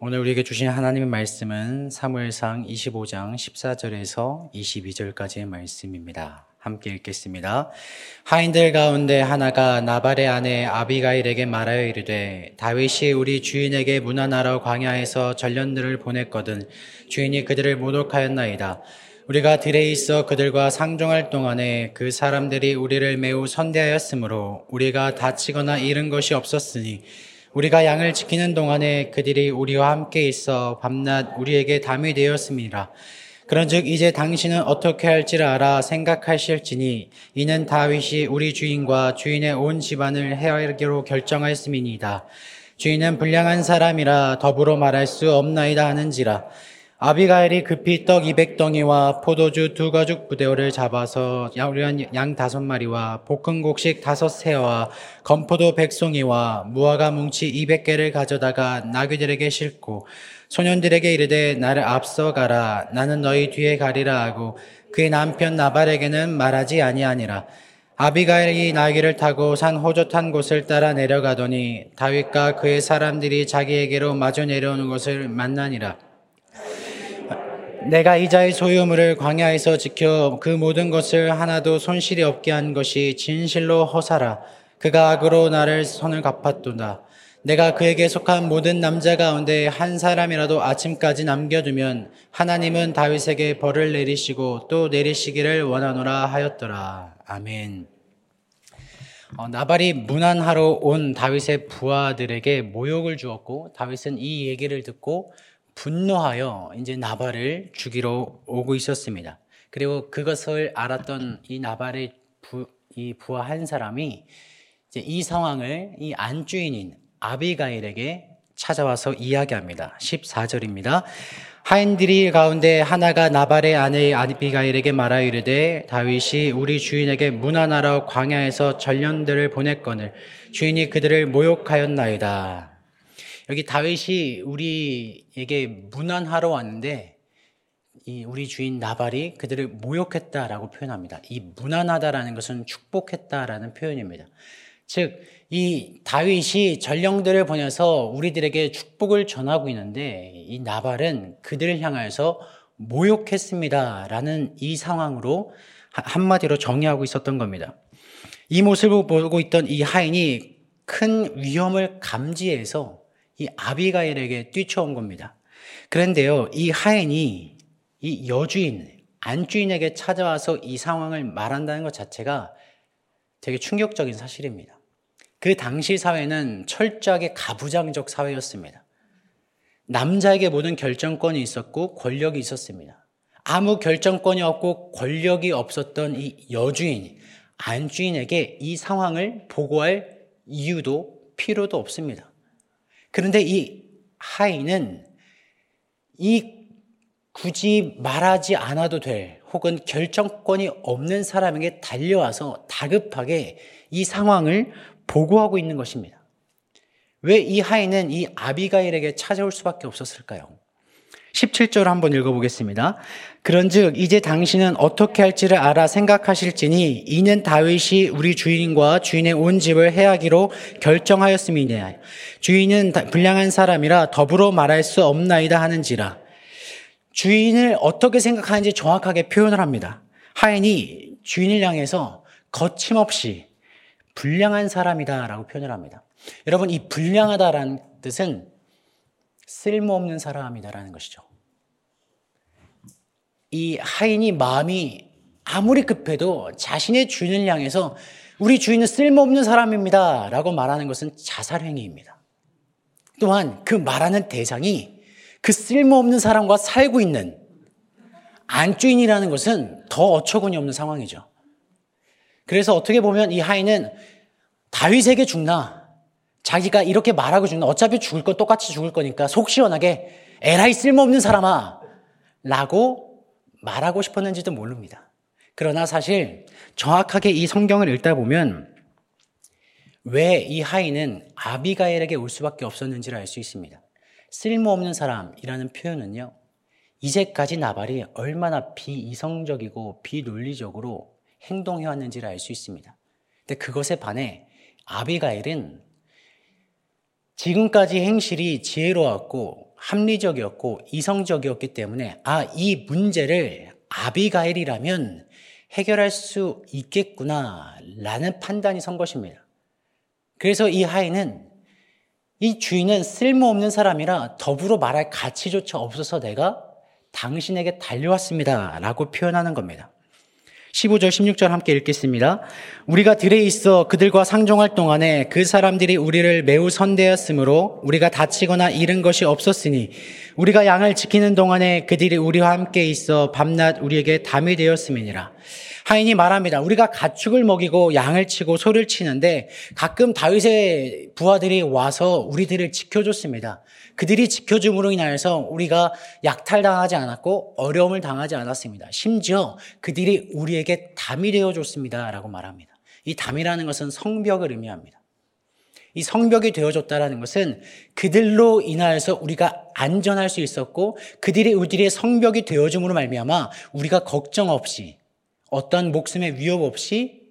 오늘 우리에게 주신 하나님의 말씀은 사무엘상 25장 14절에서 22절까지의 말씀입니다. 함께 읽겠습니다. 하인들 가운데 하나가 나발의 아내 아비가일에게 말하여 이르되 다윗이 우리 주인에게 문안하러 광야에서 전련들을 보냈거든 주인이 그들을 모독하였나이다. 우리가 들에 있어 그들과 상종할 동안에 그 사람들이 우리를 매우 선대하였으므로 우리가 다치거나 잃은 것이 없었으니 우리가 양을 지키는 동안에 그들이 우리와 함께 있어 밤낮 우리에게 담이 되었습니다. 그런즉 이제 당신은 어떻게 할지를 알아 생각하실지니 이는 다윗이 우리 주인과 주인의 온 집안을 해하기로 결정하였음이니이다. 주인은 불량한 사람이라 더불어 말할 수 없나이다 하는지라. 아비가일이 급히 떡 200덩이와 포도주 두 가죽 부대어를 잡아서 양 다섯 마리와 볶은 곡식 다섯 세와 건포도 백송이와 무화과 뭉치 200개를 가져다가 나귀들에게 싣고 소년들에게 이르되 나를 앞서 가라. 나는 너희 뒤에 가리라 하고 그의 남편 나발에게는 말하지 아니하니라. 아비가일이 나귀를 타고 산 호젓한 곳을 따라 내려가더니 다윗과 그의 사람들이 자기에게로 마주 내려오는 것을 만나니라 내가 이자의 소유물을 광야에서 지켜 그 모든 것을 하나도 손실이 없게 한 것이 진실로 허사라. 그가 악으로 나를 손을 갚았도다. 내가 그에게 속한 모든 남자 가운데 한 사람이라도 아침까지 남겨두면 하나님은 다윗에게 벌을 내리시고 또 내리시기를 원하노라 하였더라. 아멘. 어, 나발이 문안하러 온 다윗의 부하들에게 모욕을 주었고 다윗은 이 얘기를 듣고 분노하여 이제 나발을 죽이러 오고 있었습니다. 그리고 그것을 알았던 이 나발의 부, 이 부하 한 사람이 이제 이 상황을 이 안주인인 아비가일에게 찾아와서 이야기합니다. 14절입니다. 하인들이 가운데 하나가 나발의 아내 아비가일에게 말하여 이르되 다윗이 우리 주인에게 문안하러 광야에서 전령들을 보냈거늘 주인이 그들을 모욕하였나이다. 여기 다윗이 우리에게 문안하러 왔는데 이 우리 주인 나발이 그들을 모욕했다라고 표현합니다. 이 문안하다라는 것은 축복했다라는 표현입니다. 즉, 이 다윗이 전령들을 보내서 우리들에게 축복을 전하고 있는데 이 나발은 그들을 향하여서 모욕했습니다라는 이 상황으로 한마디로 정의하고 있었던 겁니다. 이 모습을 보고 있던 이 하인이 큰 위험을 감지해서 이 아비가일에게 뛰쳐온 겁니다. 그런데요, 이 하인이 이 여주인, 안주인에게 찾아와서 이 상황을 말한다는 것 자체가 되게 충격적인 사실입니다. 그 당시 사회는 철저하게 가부장적 사회였습니다. 남자에게 모든 결정권이 있었고 권력이 있었습니다. 아무 결정권이 없고 권력이 없었던 이 여주인, 안주인에게 이 상황을 보고할 이유도 필요도 없습니다. 그런데 이 하인은 이 굳이 말하지 않아도 될 혹은 결정권이 없는 사람에게 달려와서 다급하게 이 상황을 보고하고 있는 것입니다. 왜 이 하인은 이 아비가일에게 찾아올 수밖에 없었을까요? 17절 한번 읽어보겠습니다. 그런즉 이제 당신은 어떻게 할지를 알아 생각하실지니 이는 다윗이 우리 주인과 주인의 온 집을 해하기로 결정하였음이니라. 주인은 불량한 사람이라 더불어 말할 수 없나이다 하는지라. 주인을 어떻게 생각하는지 정확하게 표현을 합니다. 하인이 주인을 향해서 거침없이 불량한 사람이다라고 표현을 합니다. 여러분 이 불량하다라는 뜻은 쓸모없는 사람이다라는 것이죠. 이 하인이 마음이 아무리 급해도 자신의 주인을 향해서 우리 주인은 쓸모없는 사람입니다. 라고 말하는 것은 자살행위입니다. 또한 그 말하는 대상이 그 쓸모없는 사람과 살고 있는 안주인이라는 것은 더 어처구니 없는 상황이죠. 그래서 어떻게 보면 이 하인은 다윗에게 죽나, 자기가 이렇게 말하고 죽나, 어차피 죽을 건 똑같이 죽을 거니까 속 시원하게 에라이 쓸모없는 사람아! 라고 말하고 싶었는지도 모릅니다. 그러나 사실 정확하게 이 성경을 읽다 보면 왜 이 하인은 아비가엘에게 올 수밖에 없었는지를 알 수 있습니다. 쓸모없는 사람이라는 표현은요, 이제까지 나발이 얼마나 비이성적이고 비논리적으로 행동해왔는지를 알 수 있습니다. 근데 그것에 반해 아비가일은 지금까지 행실이 지혜로웠고 합리적이었고 이성적이었기 때문에 아, 이 문제를 아비가일이라면 해결할 수 있겠구나라는 판단이 선 것입니다. 그래서 이 하인은 이 주인은 쓸모없는 사람이라 더불어 말할 가치조차 없어서 내가 당신에게 달려왔습니다. 라고 표현하는 겁니다. 15절, 16절 함께 읽겠습니다. 우리가 들에 있어 그들과 상종할 동안에 그 사람들이 우리를 매우 선대했으므로 우리가 다치거나 잃은 것이 없었으니 우리가 양을 지키는 동안에 그들이 우리와 함께 있어 밤낮 우리에게 담이 되었음이니라. 하인이 말합니다. 우리가 가축을 먹이고 양을 치고 소를 치는데 가끔 다윗의 부하들이 와서 우리들을 지켜줬습니다. 그들이 지켜줌으로 인하여서 우리가 약탈당하지 않았고 어려움을 당하지 않았습니다. 심지어 그들이 우리에게 담이 되어줬습니다. 라고 말합니다. 이 담이라는 것은 성벽을 의미합니다. 이 성벽이 되어줬다라는 것은 그들로 인하여서 우리가 안전할 수 있었고 그들이 우리의 성벽이 되어줌으로 말미암아 우리가 걱정 없이 어떤 목숨의 위협 없이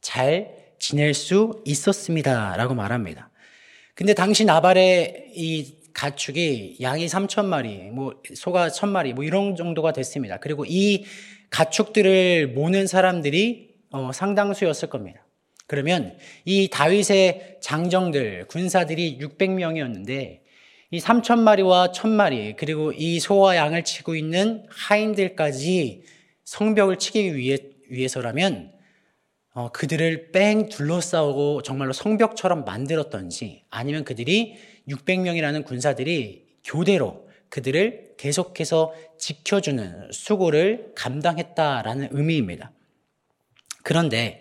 잘 지낼 수 있었습니다. 라고 말합니다. 근데 당시 나발의 이 가축이 양이 3천 마리, 뭐 소가 1천 마리, 뭐 이런 정도가 됐습니다. 그리고 이 가축들을 모는 사람들이 어, 상당수였을 겁니다. 그러면 이 다윗의 장정들, 군사들이 600명이었는데 이 3천 마리와 1천 마리 그리고 이 소와 양을 치고 있는 하인들까지 성벽을 치기 위해, 위해서라면 어, 그들을 뺑 둘러싸고 정말로 성벽처럼 만들었던지 아니면 그들이 600명이라는 군사들이 교대로 그들을 계속해서 지켜주는 수고를 감당했다라는 의미입니다. 그런데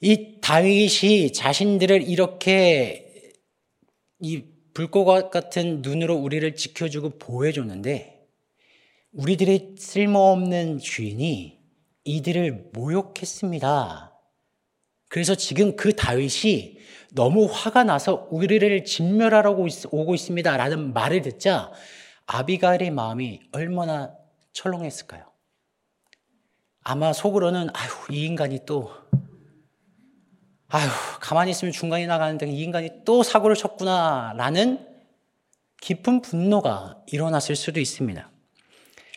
이 다윗이 자신들을 이렇게 이 불꽃 같은 눈으로 우리를 지켜주고 보호해줬는데 우리들의 쓸모없는 주인이 이들을 모욕했습니다. 그래서 지금 그 다윗이 너무 화가 나서 우리를 진멸하라고 오고 있습니다. 라는 말을 듣자 아비가일의 마음이 얼마나 철렁했을까요? 아마 속으로는 아휴 이 인간이 또 아휴 가만히 있으면 중간이 나가는데 이 인간이 또 사고를 쳤구나 라는 깊은 분노가 일어났을 수도 있습니다.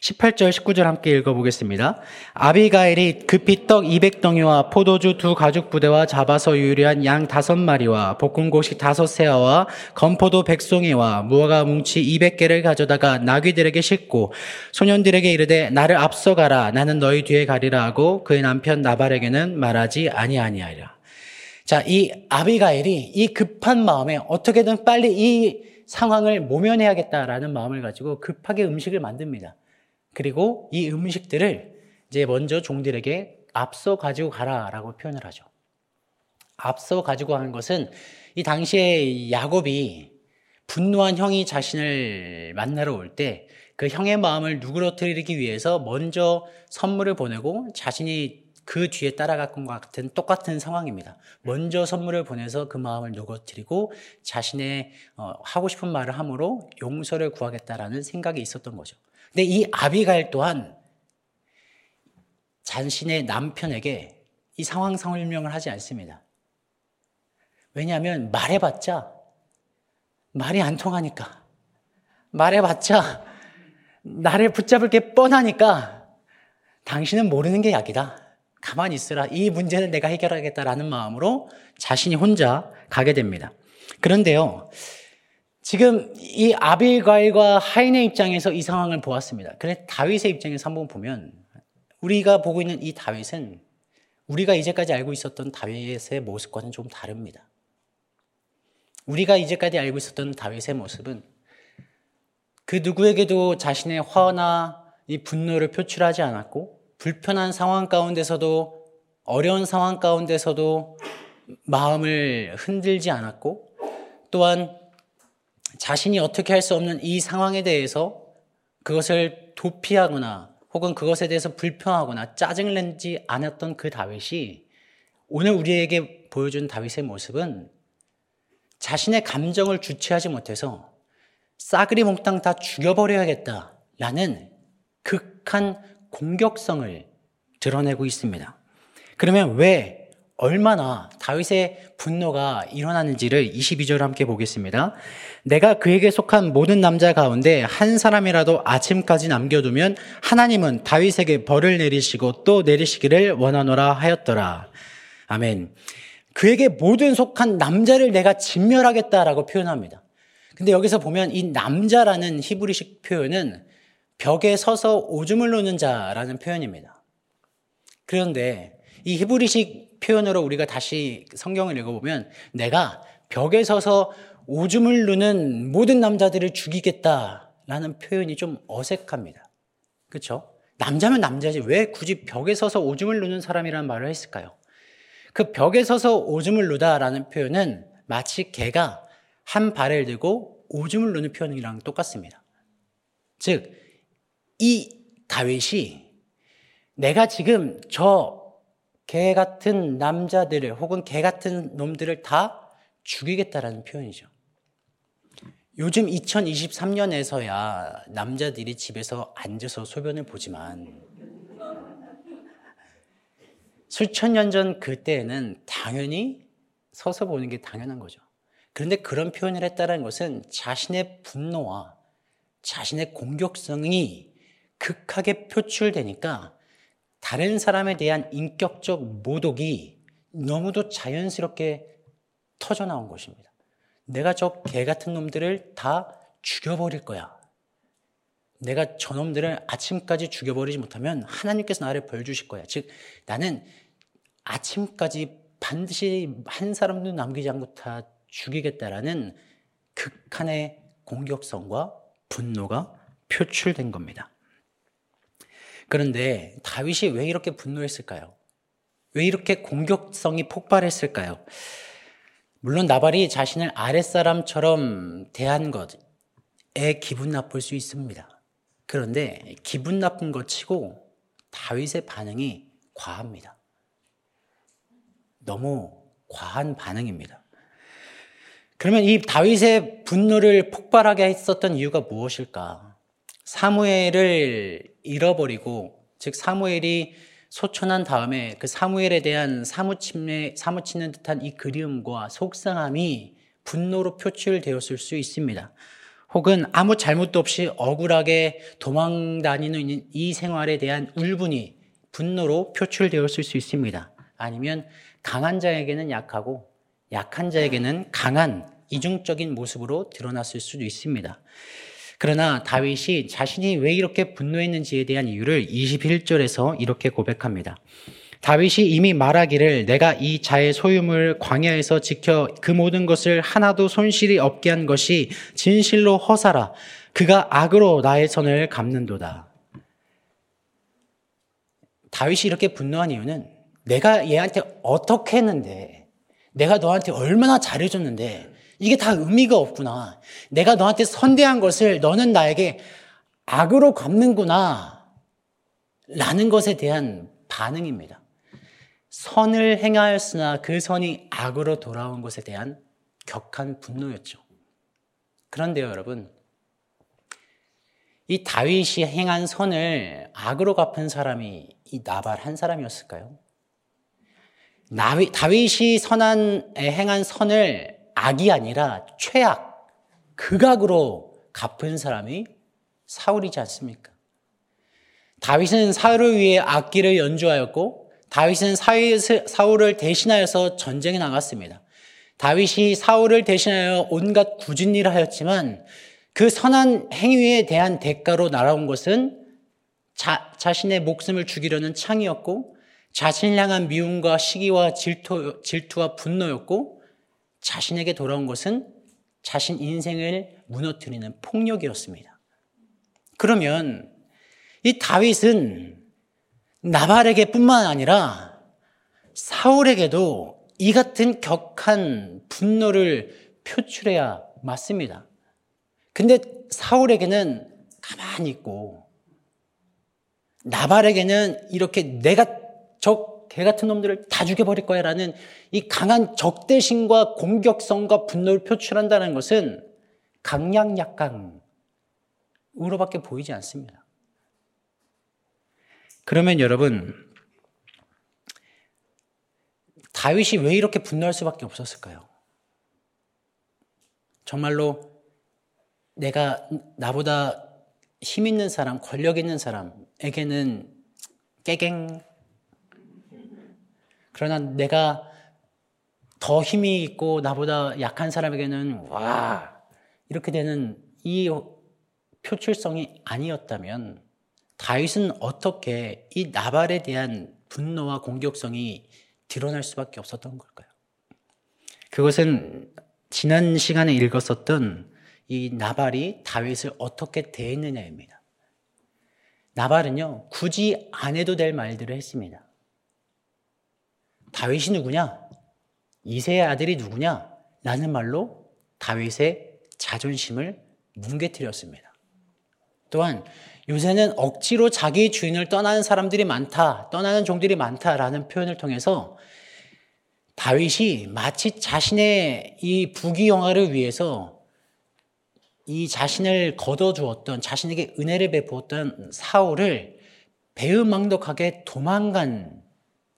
18절, 19절 함께 읽어보겠습니다. 아비가일이 급히 떡 200덩이와 포도주 두 가죽 부대와 잡아서 유리한 양 다섯 마리와 볶은 고식 다섯 세아와 건포도 백송이와 무화과 뭉치 200개를 가져다가 나귀들에게 싣고 소년들에게 이르되 나를 앞서가라 나는 너희 뒤에 가리라 하고 그의 남편 나발에게는 말하지 아니아니하리라. 자, 이 아비가일이 이 급한 마음에 어떻게든 빨리 이 상황을 모면해야겠다라는 마음을 가지고 급하게 음식을 만듭니다. 그리고 이 음식들을 이제 먼저 종들에게 앞서 가지고 가라라고 표현을 하죠. 앞서 가지고 가는 것은 이 당시에 야곱이 분노한 형이 자신을 만나러 올 때 그 형의 마음을 누그러뜨리기 위해서 먼저 선물을 보내고 자신이 그 뒤에 따라갈 것 같은 똑같은 상황입니다. 먼저 선물을 보내서 그 마음을 누그러뜨리고 자신의 어, 하고 싶은 말을 함으로 용서를 구하겠다라는 생각이 있었던 거죠. 근데 이 아비가일 또한 자신의 남편에게 이 상황 설명을 하지 않습니다. 왜냐하면 말해봤자 말이 안 통하니까 말해봤자 나를 붙잡을 게 뻔하니까 당신은 모르는 게 약이다. 가만히 있으라. 이 문제는 내가 해결하겠다라는 마음으로 자신이 혼자 가게 됩니다. 그런데요, 지금 이 아빌과일과 하인의 입장에서 이 상황을 보았습니다. 그런데 다윗의 입장에서 한번 보면 우리가 보고 있는 이 다윗은 우리가 이제까지 알고 있었던 다윗의 모습과는 좀 다릅니다. 우리가 이제까지 알고 있었던 다윗의 모습은 그 누구에게도 자신의 화나 이 분노를 표출하지 않았고 불편한 상황 가운데서도 어려운 상황 가운데서도 마음을 흔들지 않았고 또한 자신이 어떻게 할 수 없는 이 상황에 대해서 그것을 도피하거나 혹은 그것에 대해서 불평하거나 짜증을 내지 않았던 그 다윗이 오늘 우리에게 보여준 다윗의 모습은 자신의 감정을 주체하지 못해서 싸그리 몽땅 다 죽여버려야겠다라는 극한 공격성을 드러내고 있습니다. 그러면 왜 얼마나 다윗의 분노가 일어나는지를 22절 함께 보겠습니다. 내가 그에게 속한 모든 남자 가운데 한 사람이라도 아침까지 남겨두면 하나님은 다윗에게 벌을 내리시고 또 내리시기를 원하노라 하였더라. 아멘. 그에게 모든 속한 남자를 내가 진멸하겠다라고 표현합니다. 근데 여기서 보면 이 남자라는 히브리식 표현은 벽에 서서 오줌을 누는 자라는 표현입니다. 그런데 이 히브리식 표현으로 우리가 다시 성경을 읽어보면 내가 벽에 서서 오줌을 누는 모든 남자들을 죽이겠다라는 표현이 좀 어색합니다. 그렇죠? 남자면 남자지 왜 굳이 벽에 서서 오줌을 누는 사람이라는 말을 했을까요? 그 벽에 서서 오줌을 누다라는 표현은 마치 개가 한 발을 들고 오줌을 누는 표현이랑 똑같습니다. 즉, 이 다윗이 내가 지금 저 개 같은 남자들을 혹은 개 같은 놈들을 다 죽이겠다라는 표현이죠. 요즘 2023년에서야 남자들이 집에서 앉아서 소변을 보지만 수천 년 전 그때에는 당연히 서서 보는 게 당연한 거죠. 그런데 그런 표현을 했다는 것은 자신의 분노와 자신의 공격성이 극하게 표출되니까 다른 사람에 대한 인격적 모독이 너무도 자연스럽게 터져 나온 것입니다. 내가 저 개 같은 놈들을 다 죽여버릴 거야. 내가 저 놈들을 아침까지 죽여버리지 못하면 하나님께서 나를 벌 주실 거야. 즉, 나는 아침까지 반드시 한 사람도 남기지 않고 다 죽이겠다라는 극한의 공격성과 분노가 표출된 겁니다. 그런데 다윗이 왜 이렇게 분노했을까요? 왜 이렇게 공격성이 폭발했을까요? 물론 나발이 자신을 아랫사람처럼 대한 것에 기분 나쁠 수 있습니다. 그런데 기분 나쁜 것 치고 다윗의 반응이 과합니다. 너무 과한 반응입니다. 그러면 이 다윗의 분노를 폭발하게 했었던 이유가 무엇일까? 사무엘을 잃어버리고, 즉 사무엘이 소천한 다음에 그 사무엘에 대한 사무침에, 사무치는 듯한 이 그리움과 속상함이 분노로 표출되었을 수 있습니다. 혹은 아무 잘못도 없이 억울하게 도망 다니는 이 생활에 대한 울분이 분노로 표출되었을 수 있습니다. 아니면 강한 자에게는 약하고 약한 자에게는 강한 이중적인 모습으로 드러났을 수도 있습니다. 그러나 다윗이 자신이 왜 이렇게 분노했는지에 대한 이유를 21절에서 이렇게 고백합니다. 다윗이 이미 말하기를 내가 이 자의 소유물 광야에서 지켜 그 모든 것을 하나도 손실이 없게 한 것이 진실로 허사라. 그가 악으로 나의 선을 갚는도다. 다윗이 이렇게 분노한 이유는 내가 얘한테 어떻게 했는데, 내가 너한테 얼마나 잘해줬는데, 이게 다 의미가 없구나. 내가 너한테 선대한 것을 너는 나에게 악으로 갚는구나. 라는 것에 대한 반응입니다. 선을 행하였으나 그 선이 악으로 돌아온 것에 대한 격한 분노였죠. 그런데요, 여러분. 이 다윗이 행한 선을 악으로 갚은 사람이 이 나발 한 사람이었을까요? 다윗이 선한 행한 선을 악이 아니라 최악, 극악으로 갚은 사람이 사울이지 않습니까? 다윗은 사울을 위해 악기를 연주하였고 다윗은 사울을 대신하여서 전쟁에 나갔습니다. 다윗이 사울을 대신하여 온갖 굳은 일을 하였지만 그 선한 행위에 대한 대가로 날아온 것은 자, 자신의 목숨을 죽이려는 창이었고 자신을 향한 미움과 시기와 질투, 질투와 분노였고 자신에게 돌아온 것은 자신 인생을 무너뜨리는 폭력이었습니다. 그러면 이 다윗은 나발에게 뿐만 아니라 사울에게도 이 같은 격한 분노를 표출해야 맞습니다. 근데 사울에게는 가만히 있고 나발에게는 이렇게 내가 저 개 같은 놈들을 다 죽여버릴 거야 라는 이 강한 적대심과 공격성과 분노를 표출한다는 것은 강약약강으로밖에 보이지 않습니다. 그러면 여러분, 다윗이 왜 이렇게 분노할 수밖에 없었을까요? 정말로 내가 나보다 힘 있는 사람, 권력 있는 사람에게는 깨갱. 그러나 내가 더 힘이 있고 나보다 약한 사람에게는 와 이렇게 되는 이 표출성이 아니었다면 다윗은 어떻게 이 나발에 대한 분노와 공격성이 드러날 수밖에 없었던 걸까요? 그것은 지난 시간에 읽었었던 이 나발이 다윗을 어떻게 대했느냐입니다. 나발은요, 굳이 안 해도 될 말들을 했습니다. 다윗이 누구냐? 이세의 아들이 누구냐? 라는 말로 다윗의 자존심을 뭉개뜨렸습니다. 또한 요새는 억지로 자기 주인을 떠나는 사람들이 많다, 떠나는 종들이 많다라는 표현을 통해서 다윗이 마치 자신의 이 부귀영화를 위해서 이 자신을 거둬주었던 자신에게 은혜를 베푸었던 사울을 배은망덕하게 도망간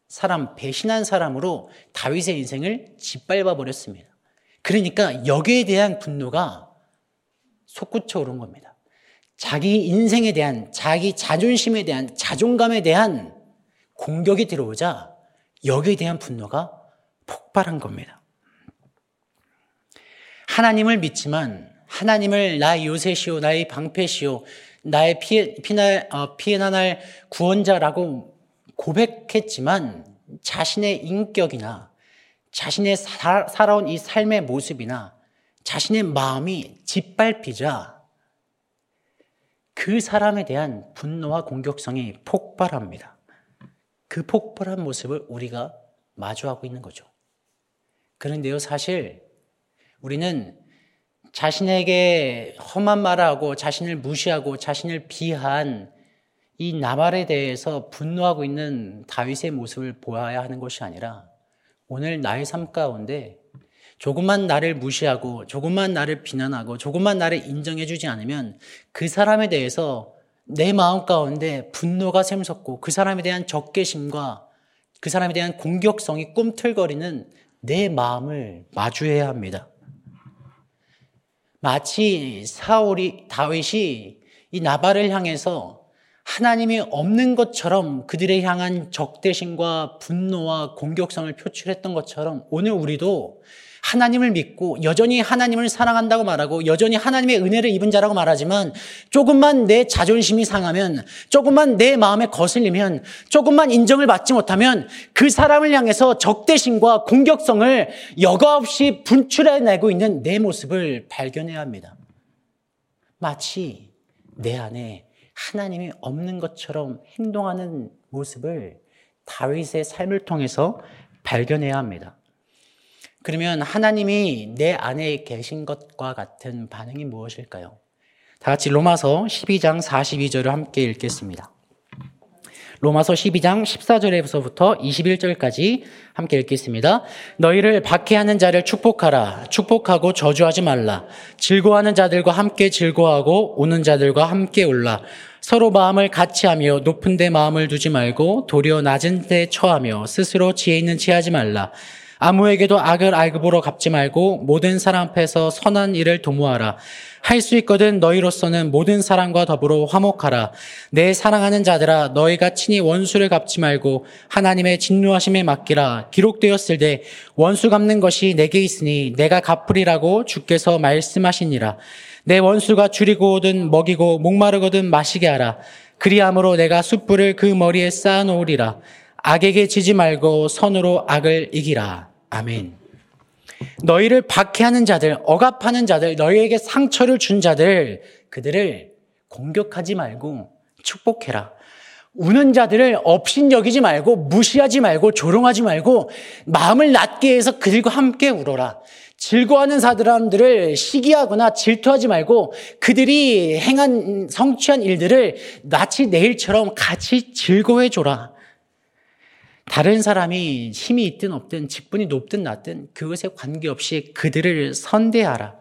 사람, 배신한 사람으로 다윗의 인생을 짓밟아 버렸습니다. 그러니까 여기에 대한 분노가 솟구쳐 오른 겁니다. 자기 인생에 대한, 자기 자존심에 대한, 자존감에 대한 공격이 들어오자 여기에 대한 분노가 폭발한 겁니다. 하나님을 믿지만 하나님을 나의 요새시오, 나의 방패시오, 나의 피해, 피날, 어, 피해난할 구원자라고 고백했지만 자신의 인격이나 자신의 사, 살아온 이 삶의 모습이나 자신의 마음이 짓밟히자 그 사람에 대한 분노와 공격성이 폭발합니다. 그 폭발한 모습을 우리가 마주하고 있는 거죠. 그런데요, 사실 우리는 자신에게 험한 말을 하고 자신을 무시하고 자신을 비한 이 나발에 대해서 분노하고 있는 다윗의 모습을 보아야 하는 것이 아니라 오늘 나의 삶 가운데 조금만 나를 무시하고 조금만 나를 비난하고 조금만 나를 인정해주지 않으면 그 사람에 대해서 내 마음 가운데 분노가 샘솟고 그 사람에 대한 적개심과 그 사람에 대한 공격성이 꿈틀거리는 내 마음을 마주해야 합니다. 마치 사울이 다윗이 이 나발을 향해서 하나님이 없는 것처럼 그들에 향한 적대심과 분노와 공격성을 표출했던 것처럼 오늘 우리도 하나님을 믿고 여전히 하나님을 사랑한다고 말하고 여전히 하나님의 은혜를 입은 자라고 말하지만 조금만 내 자존심이 상하면 조금만 내 마음에 거슬리면 조금만 인정을 받지 못하면 그 사람을 향해서 적대심과 공격성을 여과 없이 분출해내고 있는 내 모습을 발견해야 합니다. 마치 내 안에 하나님이 없는 것처럼 행동하는 모습을 다윗의 삶을 통해서 발견해야 합니다. 그러면 하나님이 내 안에 계신 것과 같은 반응이 무엇일까요? 다 같이 로마서 12장 42절을 함께 읽겠습니다. 로마서 12장 14절에서부터 21절까지 함께 읽겠습니다. 너희를 박해하는 자를 축복하라. 축복하고 저주하지 말라. 즐거워하는 자들과 함께 즐거워하고 우는 자들과 함께 울라. 서로 마음을 같이 하며 높은 데 마음을 두지 말고 도리어 낮은 데 처하며 스스로 지혜 있는 체하지 말라. 아무에게도 악을 알급으로 갚지 말고 모든 사람 앞에서 선한 일을 도모하라. 할 수 있거든 너희로서는 모든 사람과 더불어 화목하라. 내 사랑하는 자들아 너희가 친히 원수를 갚지 말고 하나님의 진노하심에 맡기라. 기록되었을 때 원수 갚는 것이 내게 있으니 내가 갚으리라고 주께서 말씀하시니라. 내 원수가 줄이고든 먹이고 목마르거든 마시게 하라. 그리함으로 내가 숯불을 그 머리에 쌓아 놓으리라. 악에게 지지 말고 선으로 악을 이기라. 아멘. 너희를 박해하는 자들, 억압하는 자들, 너희에게 상처를 준 자들, 그들을 공격하지 말고 축복해라. 우는 자들을 업신 여기지 말고 무시하지 말고 조롱하지 말고 마음을 낮게 해서 그들과 함께 울어라. 즐거워하는 사람들을 시기하거나 질투하지 말고 그들이 행한 성취한 일들을 마치 내일처럼 같이 즐거워해 줘라. 다른 사람이 힘이 있든 없든 직분이 높든 낮든 그것에 관계없이 그들을 선대하라.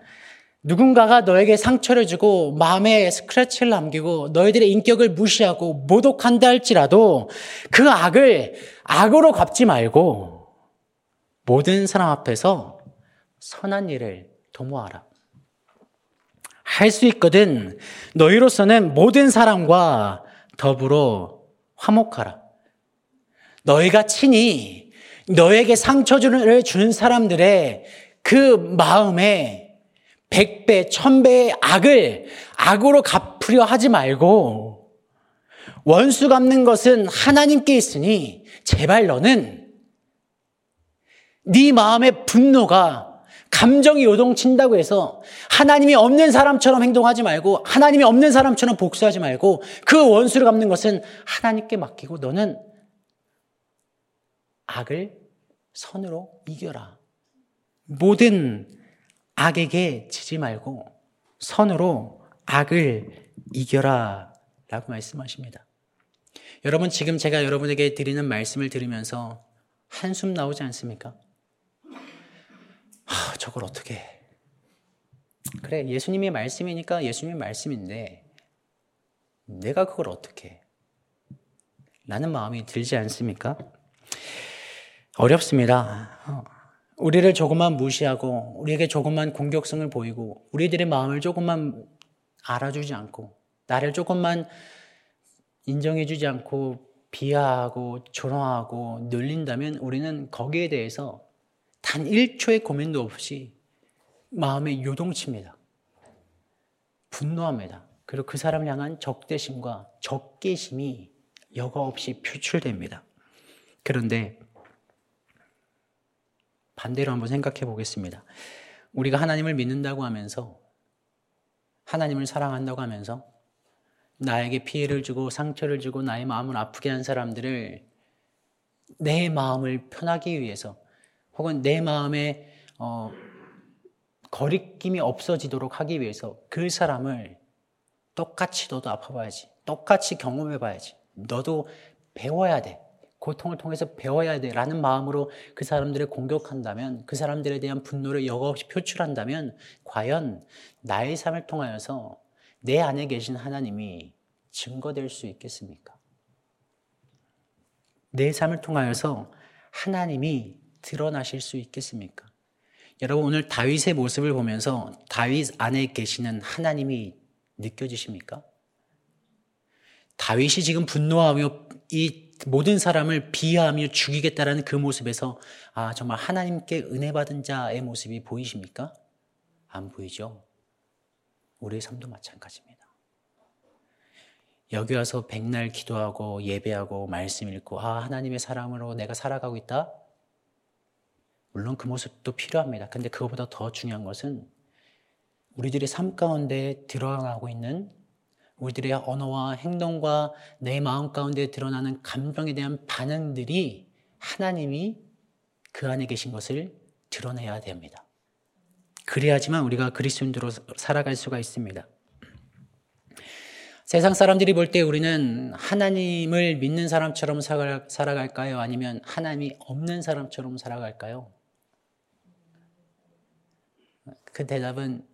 누군가가 너에게 상처를 주고 마음에 스크래치를 남기고 너희들의 인격을 무시하고 모독한다 할지라도 그 악을 악으로 갚지 말고 모든 사람 앞에서 선한 일을 도모하라. 할 수 있거든 너희로서는 모든 사람과 더불어 화목하라. 너희가 친히 너에게 상처를 준 사람들의 그 마음에 백배, 천배의 악을 악으로 갚으려 하지 말고 원수 갚는 것은 하나님께 있으니 제발 너는 네 마음의 분노가 감정이 요동친다고 해서 하나님이 없는 사람처럼 행동하지 말고 하나님이 없는 사람처럼 복수하지 말고 그 원수를 갚는 것은 하나님께 맡기고 너는 악을 선으로 이겨라. 모든 악에게 지지 말고 선으로 악을 이겨라. 라고 말씀하십니다. 여러분, 지금 제가 여러분에게 드리는 말씀을 들으면서 한숨 나오지 않습니까? 하, 저걸 어떻게 해? 그래, 예수님의 말씀이니까 예수님의 말씀인데, 내가 그걸 어떻게 해? 라는 마음이 들지 않습니까? 어렵습니다. 어, 우리를 조금만 무시하고, 우리에게 조금만 공격성을 보이고, 우리들의 마음을 조금만 알아주지 않고, 나를 조금만 인정해주지 않고, 비하하고, 조롱하고, 늘린다면 우리는 거기에 대해서 단 1초의 고민도 없이 마음에 요동칩니다. 분노합니다. 그리고 그 사람을 향한 적대심과 적개심이 여과 없이 표출됩니다. 그런데 반대로 한번 생각해 보겠습니다. 우리가 하나님을 믿는다고 하면서 하나님을 사랑한다고 하면서 나에게 피해를 주고 상처를 주고 나의 마음을 아프게 한 사람들을 내 마음을 편하기 위해서 혹은 내 마음에 어, 거리낌이 없어지도록 하기 위해서 그 사람을 똑같이 너도 아파봐야지. 똑같이 경험해봐야지. 너도 배워야 돼. 고통을 통해서 배워야 돼. 라는 마음으로 그 사람들을 공격한다면, 그 사람들에 대한 분노를 여과 없이 표출한다면, 과연 나의 삶을 통하여서 내 안에 계신 하나님이 증거될 수 있겠습니까? 내 삶을 통하여서 하나님이 드러나실 수 있겠습니까? 여러분 오늘 다윗의 모습을 보면서 다윗 안에 계시는 하나님이 느껴지십니까? 다윗이 지금 분노하며 이 모든 사람을 비하하며 죽이겠다라는 그 모습에서 아 정말 하나님께 은혜 받은 자의 모습이 보이십니까? 안 보이죠. 우리의 삶도 마찬가지입니다. 여기 와서 백날 기도하고 예배하고 말씀 읽고 아 하나님의 사랑으로 내가 살아가고 있다. 물론 그 모습도 필요합니다. 근데 그것보다 더 중요한 것은 우리들의 삶 가운데 드러나고 있는 우리들의 언어와 행동과 내 마음 가운데 드러나는 감정에 대한 반응들이 하나님이 그 안에 계신 것을 드러내야 됩니다. 그래야지만 우리가 그리스도인으로 살아갈 수가 있습니다. 세상 사람들이 볼 때 우리는 하나님을 믿는 사람처럼 살아갈까요? 아니면 하나님이 없는 사람처럼 살아갈까요? 그 대답은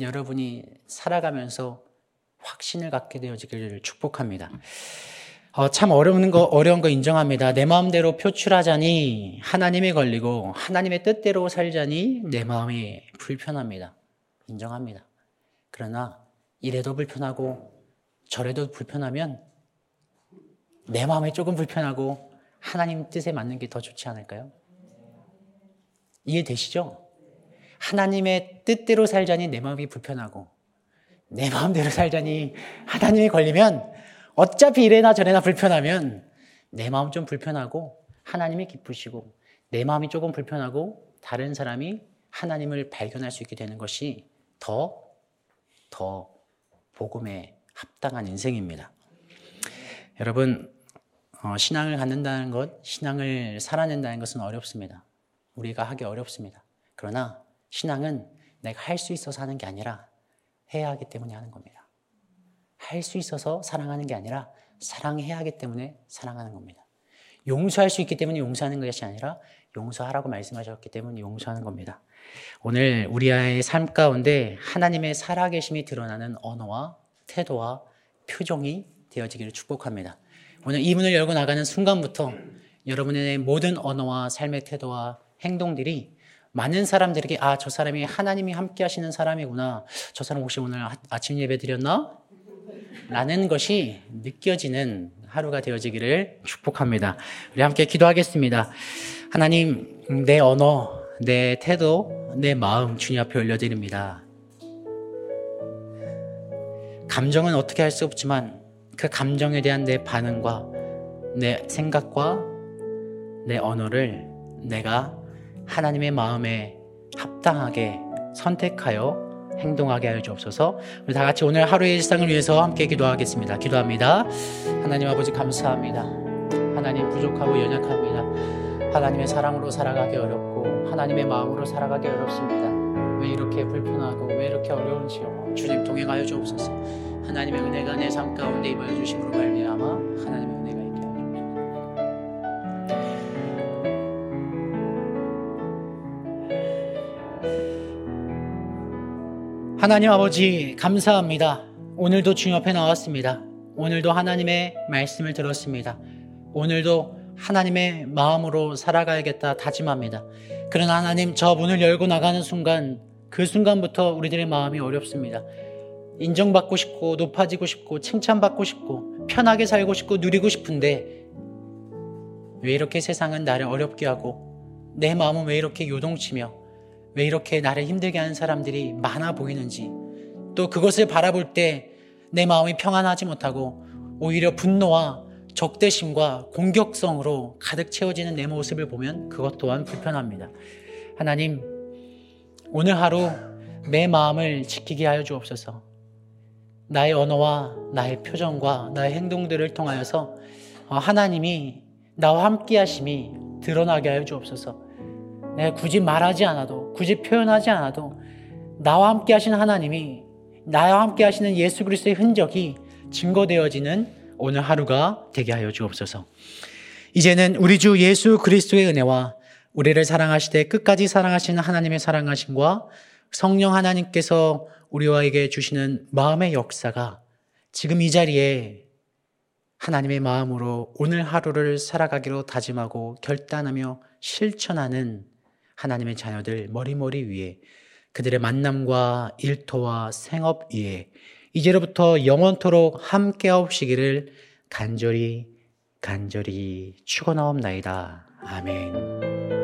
여러분이 살아가면서 확신을 갖게 되어지기를 축복합니다. 어, 참 어려운 거, 어려운 거 인정합니다. 내 마음대로 표출하자니 하나님이 걸리고 하나님의 뜻대로 살자니 내 마음이 불편합니다. 인정합니다. 그러나 이래도 불편하고 저래도 불편하면 내 마음이 조금 불편하고 하나님 뜻에 맞는 게 더 좋지 않을까요? 이해되시죠? 하나님의 뜻대로 살자니 내 마음이 불편하고 내 마음대로 살자니 하나님이 걸리면 어차피 이래나 저래나 불편하면 내 마음 좀 불편하고 하나님이 기쁘시고 내 마음이 조금 불편하고 다른 사람이 하나님을 발견할 수 있게 되는 것이 더, 더 복음에 합당한 인생입니다. 여러분, 어, 신앙을 갖는다는 것, 신앙을 살아낸다는 것은 어렵습니다. 우리가 하기 어렵습니다. 그러나 신앙은 내가 할 수 있어서 하는 게 아니라 해야 하기 때문에 하는 겁니다. 할 수 있어서 사랑하는 게 아니라 사랑해야 하기 때문에 사랑하는 겁니다. 용서할 수 있기 때문에 용서하는 것이 아니라 용서하라고 말씀하셨기 때문에 용서하는 겁니다. 오늘 우리의 삶 가운데 하나님의 살아계심이 드러나는 언어와 태도와 표정이 되어지기를 축복합니다. 오늘 이 문을 열고 나가는 순간부터 여러분의 모든 언어와 삶의 태도와 행동들이 많은 사람들에게 아, 저 사람이 하나님이 함께 하시는 사람이구나. 저 사람 혹시 오늘 아침 예배 드렸나? 라는 것이 느껴지는 하루가 되어지기를 축복합니다. 우리 함께 기도하겠습니다. 하나님, 내 언어, 내 태도, 내 마음 주님 앞에 올려드립니다. 감정은 어떻게 할 수 없지만 그 감정에 대한 내 반응과 내 생각과 내 언어를 내가 하나님의 마음에 합당하게 선택하여 행동하게 하여 주옵소서. 우리 다 같이 오늘 하루의 일상을 위해서 함께 기도하겠습니다. 기도합니다. 하나님 아버지 감사합니다. 하나님 부족하고 연약합니다. 하나님의 사랑으로 살아가기 어렵고 하나님의 마음으로 살아가기 어렵습니다. 왜 이렇게 불편하고 왜 이렇게 어려운지요. 주님 동행하여 주옵소서. 하나님의 은혜가 내 삶 가운데 임하여 주심으로 말미암아 하나님의 하나님 아버지 감사합니다. 오늘도 주님 앞에 나왔습니다. 오늘도 하나님의 말씀을 들었습니다. 오늘도 하나님의 마음으로 살아가야겠다 다짐합니다. 그러나 하나님 저 문을 열고 나가는 순간 그 순간부터 우리들의 마음이 어렵습니다. 인정받고 싶고 높아지고 싶고 칭찬받고 싶고 편하게 살고 싶고 누리고 싶은데 왜 이렇게 세상은 나를 어렵게 하고 내 마음은 왜 이렇게 요동치며 왜 이렇게 나를 힘들게 하는 사람들이 많아 보이는지 또 그것을 바라볼 때 내 마음이 평안하지 못하고 오히려 분노와 적대심과 공격성으로 가득 채워지는 내 모습을 보면 그것 또한 불편합니다. 하나님, 오늘 하루 내 마음을 지키게 하여 주옵소서. 나의 언어와 나의 표정과 나의 행동들을 통하여서 어, 하나님이 나와 함께 하심이 드러나게 하여 주옵소서. 내가 굳이 말하지 않아도, 굳이 표현하지 않아도 나와 함께 하신 하나님이 나와 함께 하시는 예수 그리스도의 흔적이 증거되어지는 오늘 하루가 되게 하여 주옵소서. 이제는 우리 주 예수 그리스도의 은혜와 우리를 사랑하시되 끝까지 사랑하시는 하나님의 사랑하심과 성령 하나님께서 우리와에게 주시는 마음의 역사가 지금 이 자리에 하나님의 마음으로 오늘 하루를 살아가기로 다짐하고 결단하며 실천하는 하나님의 자녀들 머리머리 위에 그들의 만남과 일터와 생업 위에 이제로부터 영원토록 함께 하옵시기를 간절히 간절히 축원하옵나이다. 아멘.